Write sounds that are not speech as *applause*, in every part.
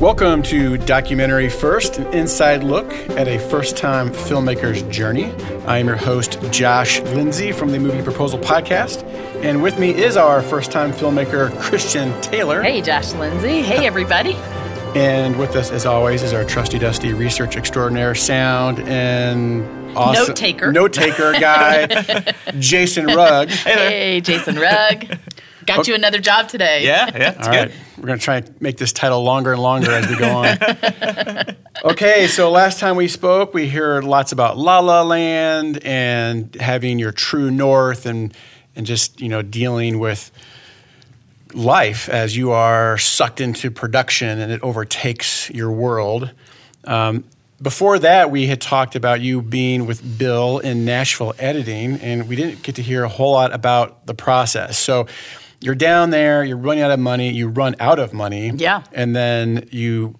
Welcome to Documentary First, an inside look at a first time filmmaker's journey. I am your host, Josh Lindsay from the Movie Proposal Podcast. And with me is our first time filmmaker, Christian Taylor. Hey, Josh Lindsay. Hey, *laughs* everybody. And with us, as always, is our trusty dusty research extraordinaire, sound and awesome note taker, note taker guy, *laughs* Jason Rugg. Hey, Jason Rugg. *laughs* Got you another job today. Yeah, yeah. *laughs* All right. We're going to try and make this title longer and longer as we go on. *laughs* okay, so last time we spoke, we heard lots about La La Land and having your true north and and just, you know, dealing with life as you are sucked into production and it overtakes your world. Um, before that, we had talked about you being with Bill in Nashville editing, and we didn't get to hear a whole lot about the process. So, you're down there, you're running out of money, you run out of money. Yeah. And then you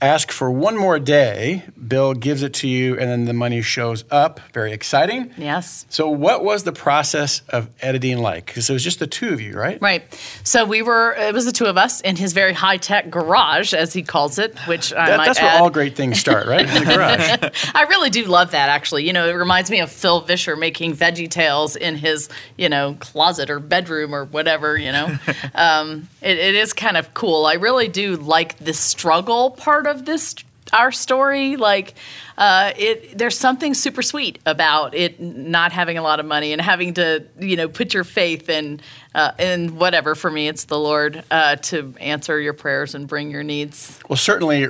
ask for one more day. Bill gives it to you, and then the money shows up. Very exciting. Yes. So, what was the process of editing like? Because it was just the two of you, right? Right. So we were. It was the two of us in his very high tech garage, as he calls it, which I That- might that's add. where all great things start, right? *laughs* In the garage. I really do love that. Actually, you know, it reminds me of Phil Vischer making Veggie Tales in his, you know, closet or bedroom or whatever. You know, *laughs* um, it, it is kind of cool. I really do like the struggle part of this our story. Like, uh, it there's something super sweet about it not having a lot of money and having to, you know, put your faith in uh, in whatever. For me, it's the Lord uh, to answer your prayers and bring your needs. well, certainly,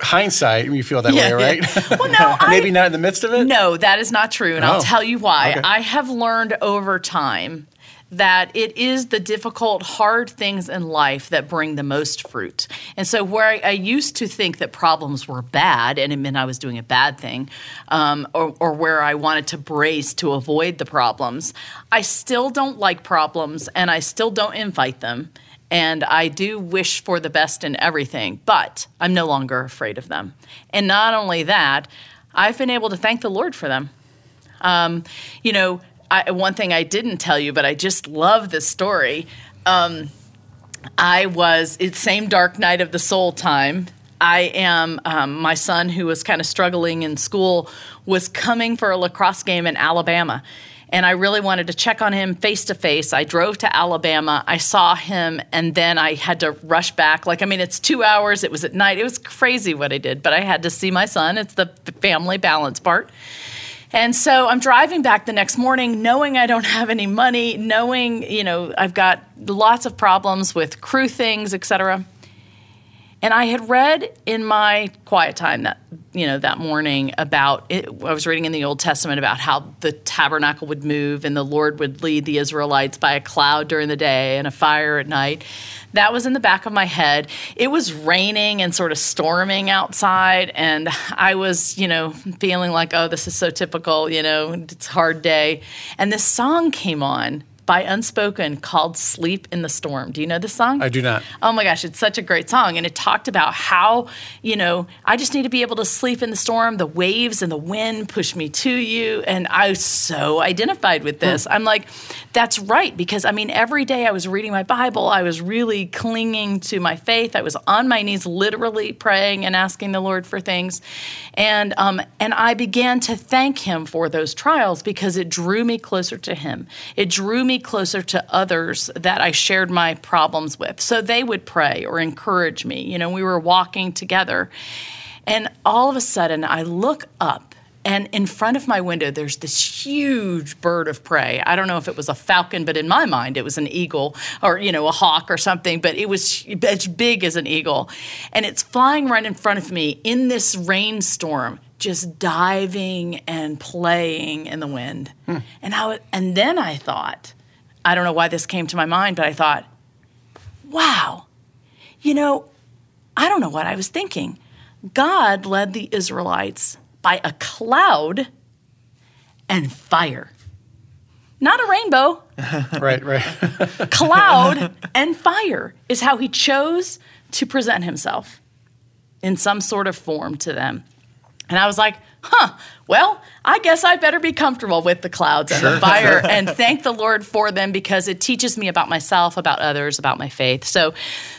hindsight, you feel that Yeah, way, yeah. right? Well, no, *laughs* I- Maybe not in the midst of it? No, that is not true, and Oh. I'll tell you why. Okay. I have learned over time that it is the difficult, hard things in life that bring the most fruit. And so, where I, I used to think that problems were bad and it meant I was doing a bad thing, um, or, or where I wanted to brace to avoid the problems, I still don't like problems and I still don't invite them. And I do wish for the best in everything, but I'm no longer afraid of them. And not only that, I've been able to thank the Lord for them. Um, you know, I, one thing I didn't tell you, but I just love this story. Um, I was it's same dark night of the soul time. I am um, my son who was kind of struggling in school was coming for a lacrosse game in Alabama. And I really wanted to check on him face to face. I drove to Alabama. I saw him, and then I had to rush back. Like, I mean, it's two hours. It was at night. It was crazy what I did, but I had to see my son. It's the family balance part. And so I'm driving back the next morning knowing I don't have any money, knowing, you know, I've got lots of problems with crew things, et cetera. And I had read in my quiet time that you know that morning about it, I was reading in the Old Testament about how the tabernacle would move and the Lord would lead the Israelites by a cloud during the day and a fire at night. That was in the back of my head. It was raining and sort of storming outside, and I was you know feeling like oh this is so typical you know it's a hard day. And this song came on by Unspoken called Sleep in the Storm. Do you know this song? I do not. Oh my gosh, it's such a great song. And it talked about how, you know, I just need to be able to sleep in the storm. The waves and the wind push me to you. And I was so identified with this. I'm like, that's right. Because I mean, every day I was reading my Bible, I was really clinging to my faith. I was on my knees, literally praying and asking the Lord for things. And, um, and I began to thank Him for those trials because it drew me closer to Him. It drew me closer to others that I shared my problems with. So they would pray or encourage me. You know, we were walking together. And all of a sudden, I look up, and in front of my window, there's this huge bird of prey. I don't know if it was a falcon, but in my mind, it was an eagle or, you know, a hawk or something, but it was as big as an eagle. And it's flying right in front of me in this rainstorm just diving and playing in the wind. Hmm. And I and then I thought, I don't know why this came to my mind, but I thought, wow, you know, I don't know what I was thinking. God led the Israelites by a cloud and fire. Not a rainbow, *laughs* Right, right. *laughs* cloud and fire is how he chose to present himself in some sort of form to them. And I was like, huh, well, I guess I better be comfortable with the clouds and the fire *laughs* and thank the Lord for them because it teaches me about myself, about others, about my faith. So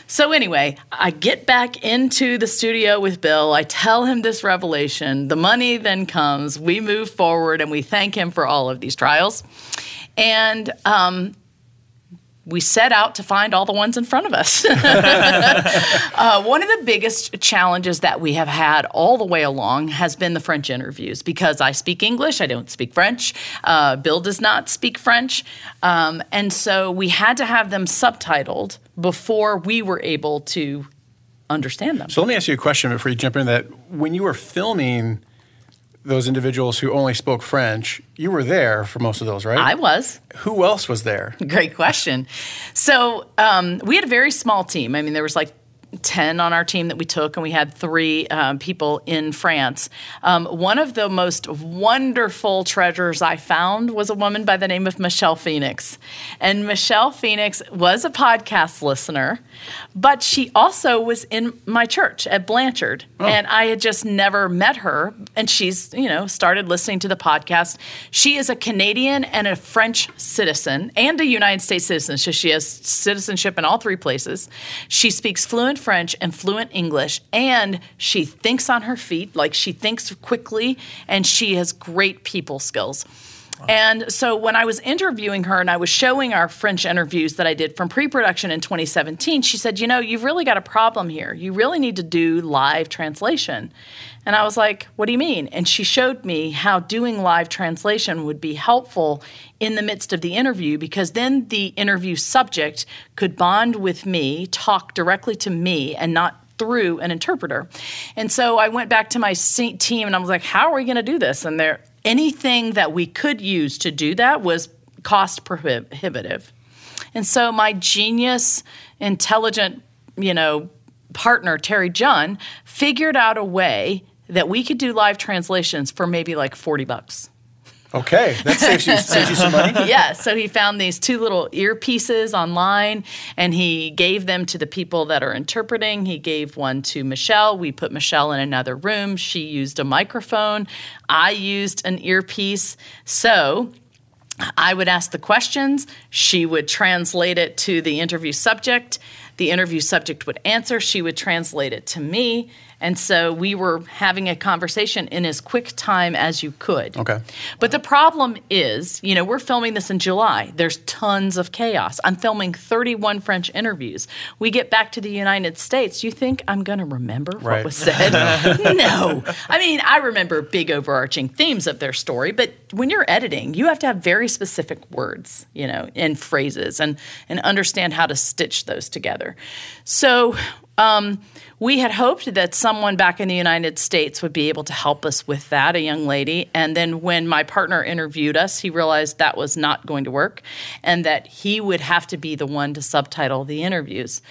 so anyway, I get back into the studio with Bill. I tell him this revelation. The money then comes. We move forward and we thank him for all of these trials. And um, we set out to find all the ones in front of us. *laughs* uh, one of the biggest challenges that we have had all the way along has been the French interviews because I speak English, I don't speak French. Uh, Bill does not speak French. Um, and so we had to have them subtitled before we were able to understand them. So let me ask you a question before you jump into that. When you were filming, those individuals who only spoke French, you were there for most of those, right? I was. Who else was there? Great question. So um, we had a very small team. I mean, there was like 10 on our team that we took, and we had three um, people in France. Um, one of the most wonderful treasures I found was a woman by the name of Michelle Phoenix. And Michelle Phoenix was a podcast listener, but she also was in my church at Blanchard. Oh. And I had just never met her. And she's, you know, started listening to the podcast. She is a Canadian and a French citizen and a United States citizen. So she has citizenship in all three places. She speaks fluent French and fluent English, and she thinks on her feet, like she thinks quickly, and she has great people skills. And so when I was interviewing her and I was showing our French interviews that I did from pre production in 2017, she said, You know, you've really got a problem here. You really need to do live translation. And I was like, What do you mean? And she showed me how doing live translation would be helpful in the midst of the interview because then the interview subject could bond with me, talk directly to me, and not through an interpreter. And so I went back to my team and I was like, how are we going to do this? And there anything that we could use to do that was cost prohibitive. And so my genius, intelligent, you know, partner Terry Junn figured out a way that we could do live translations for maybe like 40 bucks. Okay, that saves you, saves you some money. *laughs* yeah, so he found these two little earpieces online and he gave them to the people that are interpreting. He gave one to Michelle. We put Michelle in another room. She used a microphone. I used an earpiece. So I would ask the questions, she would translate it to the interview subject. The interview subject would answer, she would translate it to me, and so we were having a conversation in as quick time as you could. Okay. But the problem is, you know, we're filming this in July. There's tons of chaos. I'm filming 31 French interviews. We get back to the United States. You think I'm going to remember right. what was said? *laughs* no. I mean, I remember big overarching themes of their story, but when you're editing, you have to have very specific words, you know, and phrases and and understand how to stitch those together. So, um, we had hoped that someone back in the United States would be able to help us with that, a young lady. And then when my partner interviewed us, he realized that was not going to work and that he would have to be the one to subtitle the interviews.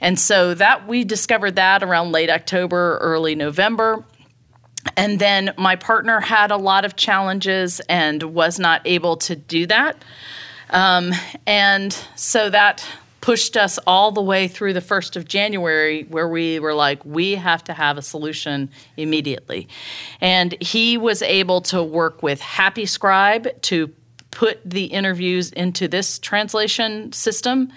And so that we discovered that around late October, early November. And then my partner had a lot of challenges and was not able to do that. Um, and so that pushed us all the way through the 1st of January, where we were like, we have to have a solution immediately. And he was able to work with Happy Scribe to put the interviews into this translation system,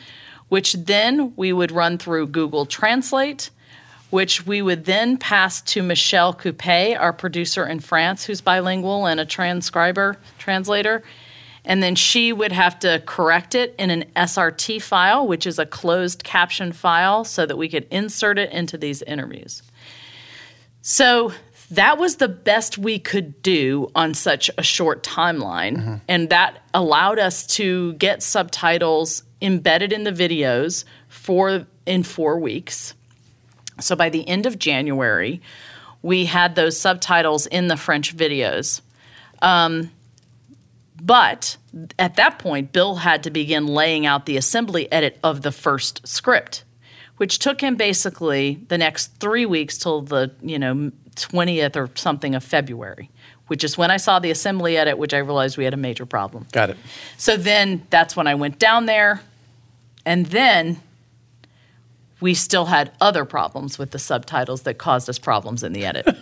which then we would run through Google Translate. Which we would then pass to Michelle Coupé, our producer in France, who's bilingual and a transcriber, translator and then she would have to correct it in an SRT file, which is a closed caption file, so that we could insert it into these interviews. So that was the best we could do on such a short timeline. Mm-hmm. And that allowed us to get subtitles embedded in the videos for in four weeks. So by the end of January, we had those subtitles in the French videos. Um, but at that point, Bill had to begin laying out the assembly edit of the first script, which took him basically the next three weeks till the you know 20th or something of February, which is when I saw the assembly edit, which I realized we had a major problem. Got it. So then that's when I went down there, and then we still had other problems with the subtitles that caused us problems in the edit. *laughs*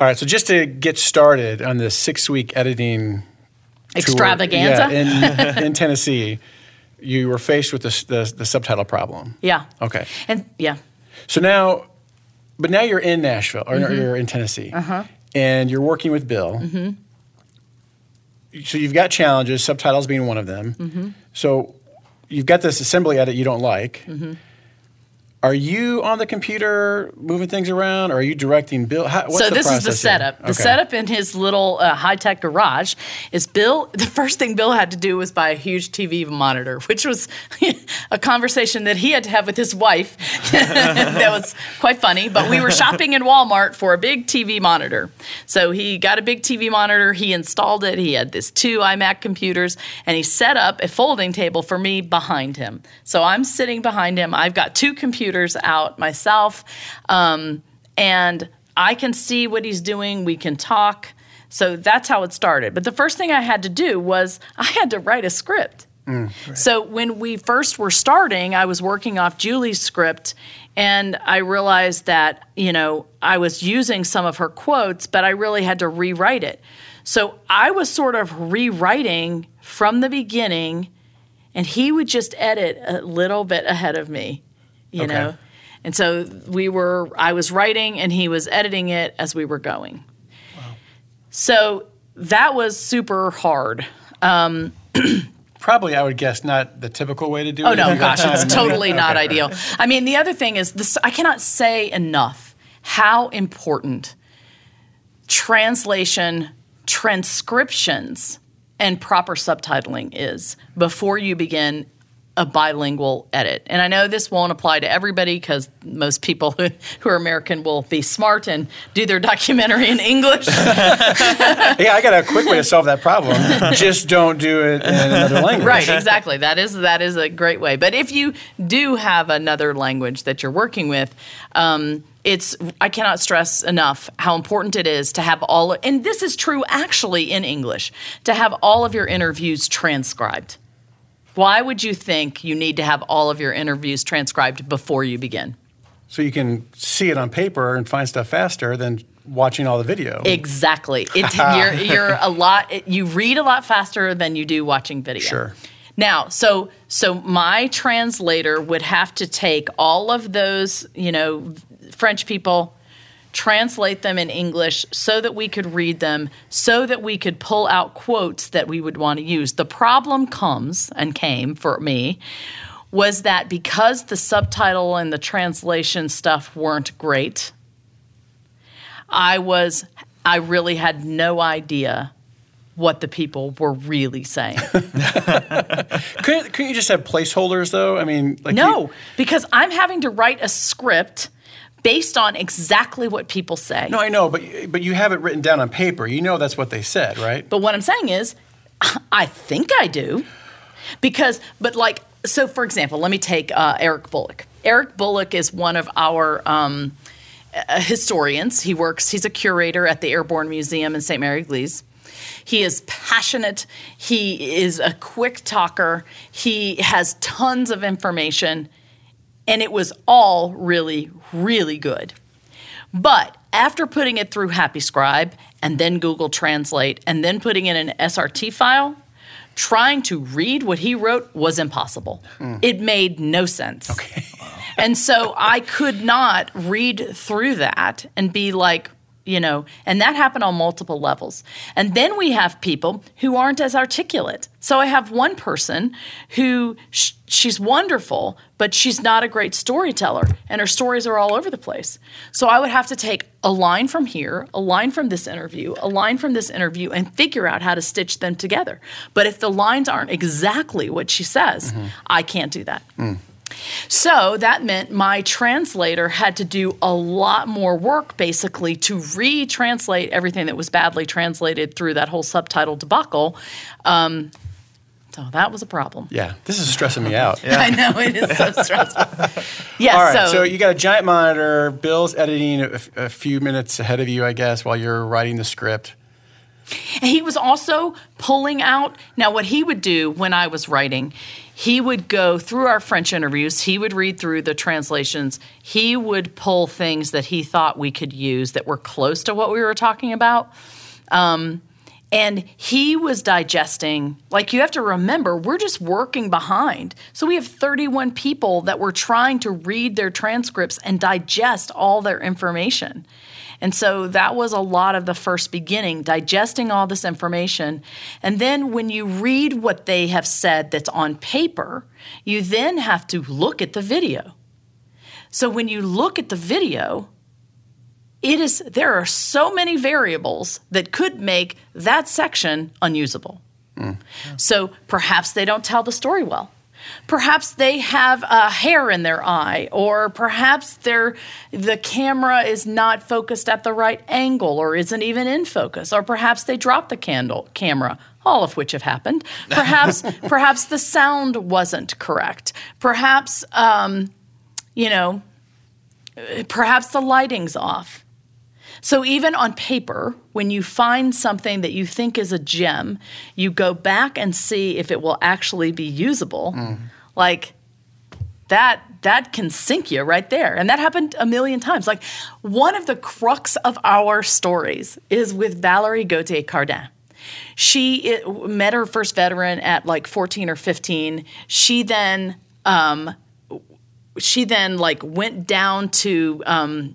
All right, so just to get started on this six-week editing tour- Extravaganza? yeah, in, *laughs* in Tennessee, you were faced with the, the, the subtitle problem. Yeah. Okay. And yeah. So now, but now you're in Nashville or Mm-hmm. you're in Tennessee, Uh-huh. and you're working with Bill. Mm-hmm. So you've got challenges, subtitles being one of them. Mm-hmm. So you've got this assembly edit you don't like. Are you on the computer moving things around, or are you directing Bill? How, so this is the process here? setup. The Okay. setup in his little uh, high tech garage is Bill. *laughs* The first thing Bill had to do was buy a huge TV monitor, which was *laughs* a conversation that he had to have with his wife. *laughs* that was quite funny. But we were shopping in Walmart for a big TV monitor. So he got a big TV monitor. He installed it. He had this two iMac computers, and he set up a folding table for me behind him. So I'm sitting behind him. I've got two computers out myself. Um, and I can see what he's doing. We can talk. So that's how it started. But the first thing I had to do was I had to write a script. So when we first were starting, I was working off Julie's script and I realized that, you know, I was using some of her quotes, but I really had to rewrite it. So I was sort of rewriting from the beginning and he would just edit a little bit ahead of me, you Okay. know. And so we were I was writing and he was editing it as we were going. So that was super hard. Um, Probably, I would guess, not the typical way to do oh, it. Oh no, *laughs* gosh, it's totally not ideal. I mean, the other thing is this I cannot say enough how important translation, transcriptions, and proper subtitling is before you begin a bilingual edit. And I know this won't apply to everybody because most people who, *laughs* who are American will be smart and do their documentary in English. *laughs* Yeah, I got a quick way to solve that problem. Just don't do it in another *laughs* language. right exactly that is that is a great way but if you do have another language that you're working with um, it's i cannot stress enough how important it is to have all and this is true actually in english to have all of your interviews transcribed why would you think you need to have all of your interviews transcribed before you begin So you can see it on paper and find stuff faster than watching all the video. Exactly. *laughs* It, you're, you're a lot. You read a lot faster than you do watching video. Sure. Now, so so my translator would have to take all of those, you know, French people, translate them in English so that we could read them, so that we could pull out quotes that we would want to use. The problem comes and came for me was that because the subtitle and the translation stuff weren't great, I was I really had no idea what the people were really saying. *laughs* Couldn't, couldn't you just have placeholders though? I mean, like no, you- because I'm having to write a script based on exactly what people say. no, I know, but but you have it written down on paper. You know that's what they said, right? But what I'm saying is, *laughs* I think I do. Because, but like, so for example, let me take uh, Eric Bullock. Eric Bullock is one of our um, uh, historians. He works, he's a curator at the Airborne Museum in Sainte-Mère-Église. He is passionate. He is a quick talker. He has tons of information. And it was all really, really good. But after putting it through Happy Scribe and then Google Translate and then putting in an SRT file, trying to read what he wrote was impossible. Hmm. It made no sense. Okay. and so I could not read through that and be like, you know, and that happened on multiple levels. And then we have people who aren't as articulate. So I have one person who sh- she's wonderful, but she's not a great storyteller, and her stories are all over the place. So I would have to take a line from here, a line from this interview, a line from this interview, and figure out how to stitch them together. But if the lines aren't exactly what she says, mm-hmm. I can't do that. Mm. So that meant my translator had to do a lot more work basically to retranslate everything that was badly translated through that whole subtitle debacle. Um, so that was a problem. Yeah, this is stressing me out. *laughs* Yeah. I know it is so stressful. *laughs* Yeah. All right, so, so, you got a giant monitor. Bill's editing a, a few minutes ahead of you, I guess, while you're writing the script. he was also pulling out. Now, what he would do when I was writing, he would go through our French interviews, he would read through the translations, he would pull things that he thought we could use that were close to what we were talking about. Um, and he was digesting, like you have to remember, we're just working behind. So we have 31 people that were trying to read their transcripts and digest all their information. And so that was a lot of the first beginning, digesting all this information. And then when you read what they have said that's on paper, you then have to look at the video. So when you look at the video, it is there are so many variables that could make that section unusable. Mm. So perhaps they don't tell the story well. Perhaps they have a hair in their eye, or perhaps their the camera is not focused at the right angle, or isn't even in focus, or perhaps they dropped the candle camera. All of which have happened. Perhaps, *laughs* perhaps the sound wasn't correct. Perhaps, um, you know, perhaps the lighting's off. So even on paper, when you find something that you think is a gem, you go back and see if it will actually be usable. Mm. Like that that can sink you right there. And that happened a million times. Like one of the crux of our stories is with Valerie Gauthier Cardin. She it, met her first veteran at like 14 or 15. She then um, she then like went down to um,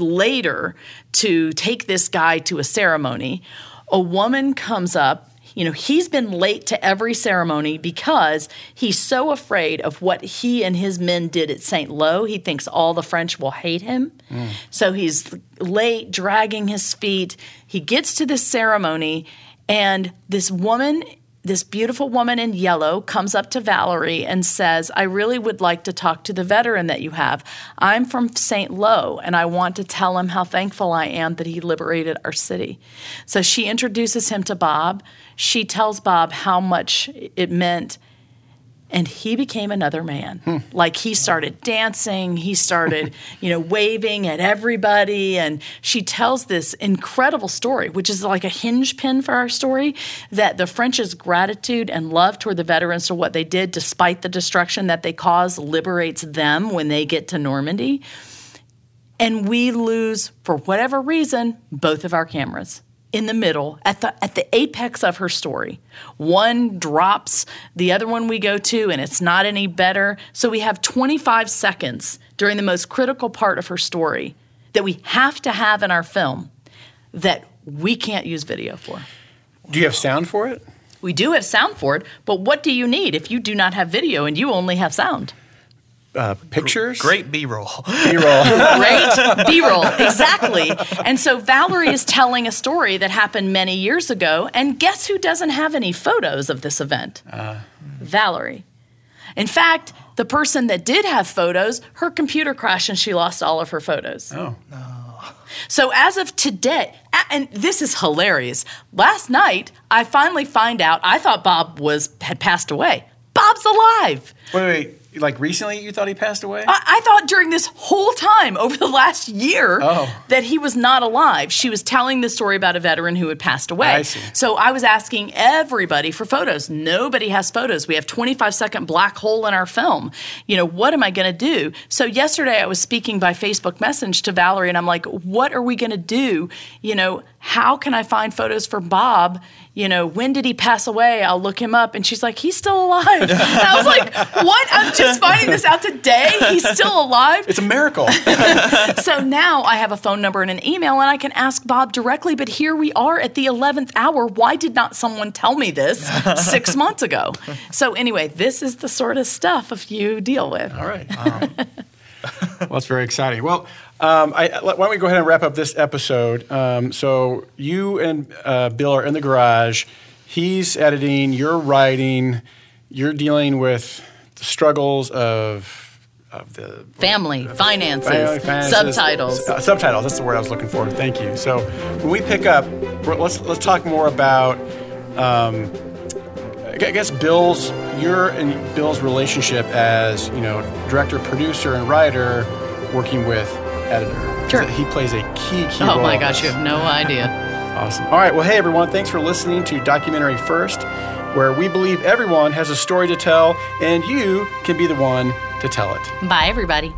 later to take this guy to a ceremony, a woman comes up. You know, he's been late to every ceremony because he's so afraid of what he and his men did at St. Lo. He thinks all the French will hate him. Mm. So he's late, dragging his feet. He gets to this ceremony, and this woman this beautiful woman in yellow comes up to Valerie and says, I really would like to talk to the veteran that you have. I'm from St. Lo, and I want to tell him how thankful I am that he liberated our city. So she introduces him to Bob. She tells Bob how much it meant and he became another man. Hmm. Like he started dancing, he started, *laughs* you know, waving at everybody. And she tells this incredible story, which is like a hinge pin for our story that the French's gratitude and love toward the veterans for what they did, despite the destruction that they caused, liberates them when they get to Normandy. And we lose, for whatever reason, both of our cameras in the middle at the at the apex of her story. One drops, the other one we go to and it's not any better. So we have 25 seconds during the most critical part of her story that we have to have in our film that we can't use video for. Do you have sound for it? We do have sound for it, but what do you need if you do not have video and you only have sound? Uh, pictures. Great B roll. B roll. *laughs* Great *laughs* B roll. Exactly. *laughs* And so Valerie is telling a story that happened many years ago. And guess who doesn't have any photos of this event? Uh. Valerie. In fact, the person that did have photos, her computer crashed and she lost all of her photos. Oh. No. So as of today, and this is hilarious. Last night, I finally find out. I thought Bob was had passed away. Bob's alive. Wait, wait like recently you thought he passed away? I, I, thought during this whole time over the last year oh. that he was not alive. She was telling the story about a veteran who had passed away. I see. So I was asking everybody for photos. Nobody has photos. We have 25 second black hole in our film. You know, what am I going to do? So yesterday I was speaking by Facebook message to Valerie and I'm like, what are we going to do? You know, how can I find photos for Bob? You know, when did he pass away? I'll look him up. And she's like, he's still alive. And I was like, what? I'm just finding this out today. He's still alive. It's a miracle. *laughs* so now I have a phone number and an email, and I can ask Bob directly. But here we are at the 11th hour. Why did not someone tell me this *laughs* six months ago? So, anyway, this is the sort of stuff if you deal with. All right. Wow. *laughs* well, it's very exciting. Well, um, I, why don't we go ahead and wrap up this episode? Um, so you and uh, Bill are in the garage. He's editing. You're writing. You're dealing with the struggles of of the family, uh, finances, family finances, subtitles. Uh, subtitles. That's the word I was looking for. Thank you. So when we pick up, let's let's talk more about. Um, I guess Bill's your and Bill's relationship as you know director, producer, and writer, working with editor. Sure. He plays a key, key oh role. Oh my gosh, you have no idea. awesome. All right. Well, hey, everyone. Thanks for listening to Documentary First. where we believe everyone has a story to tell and you can be the one to tell it. Bye, everybody.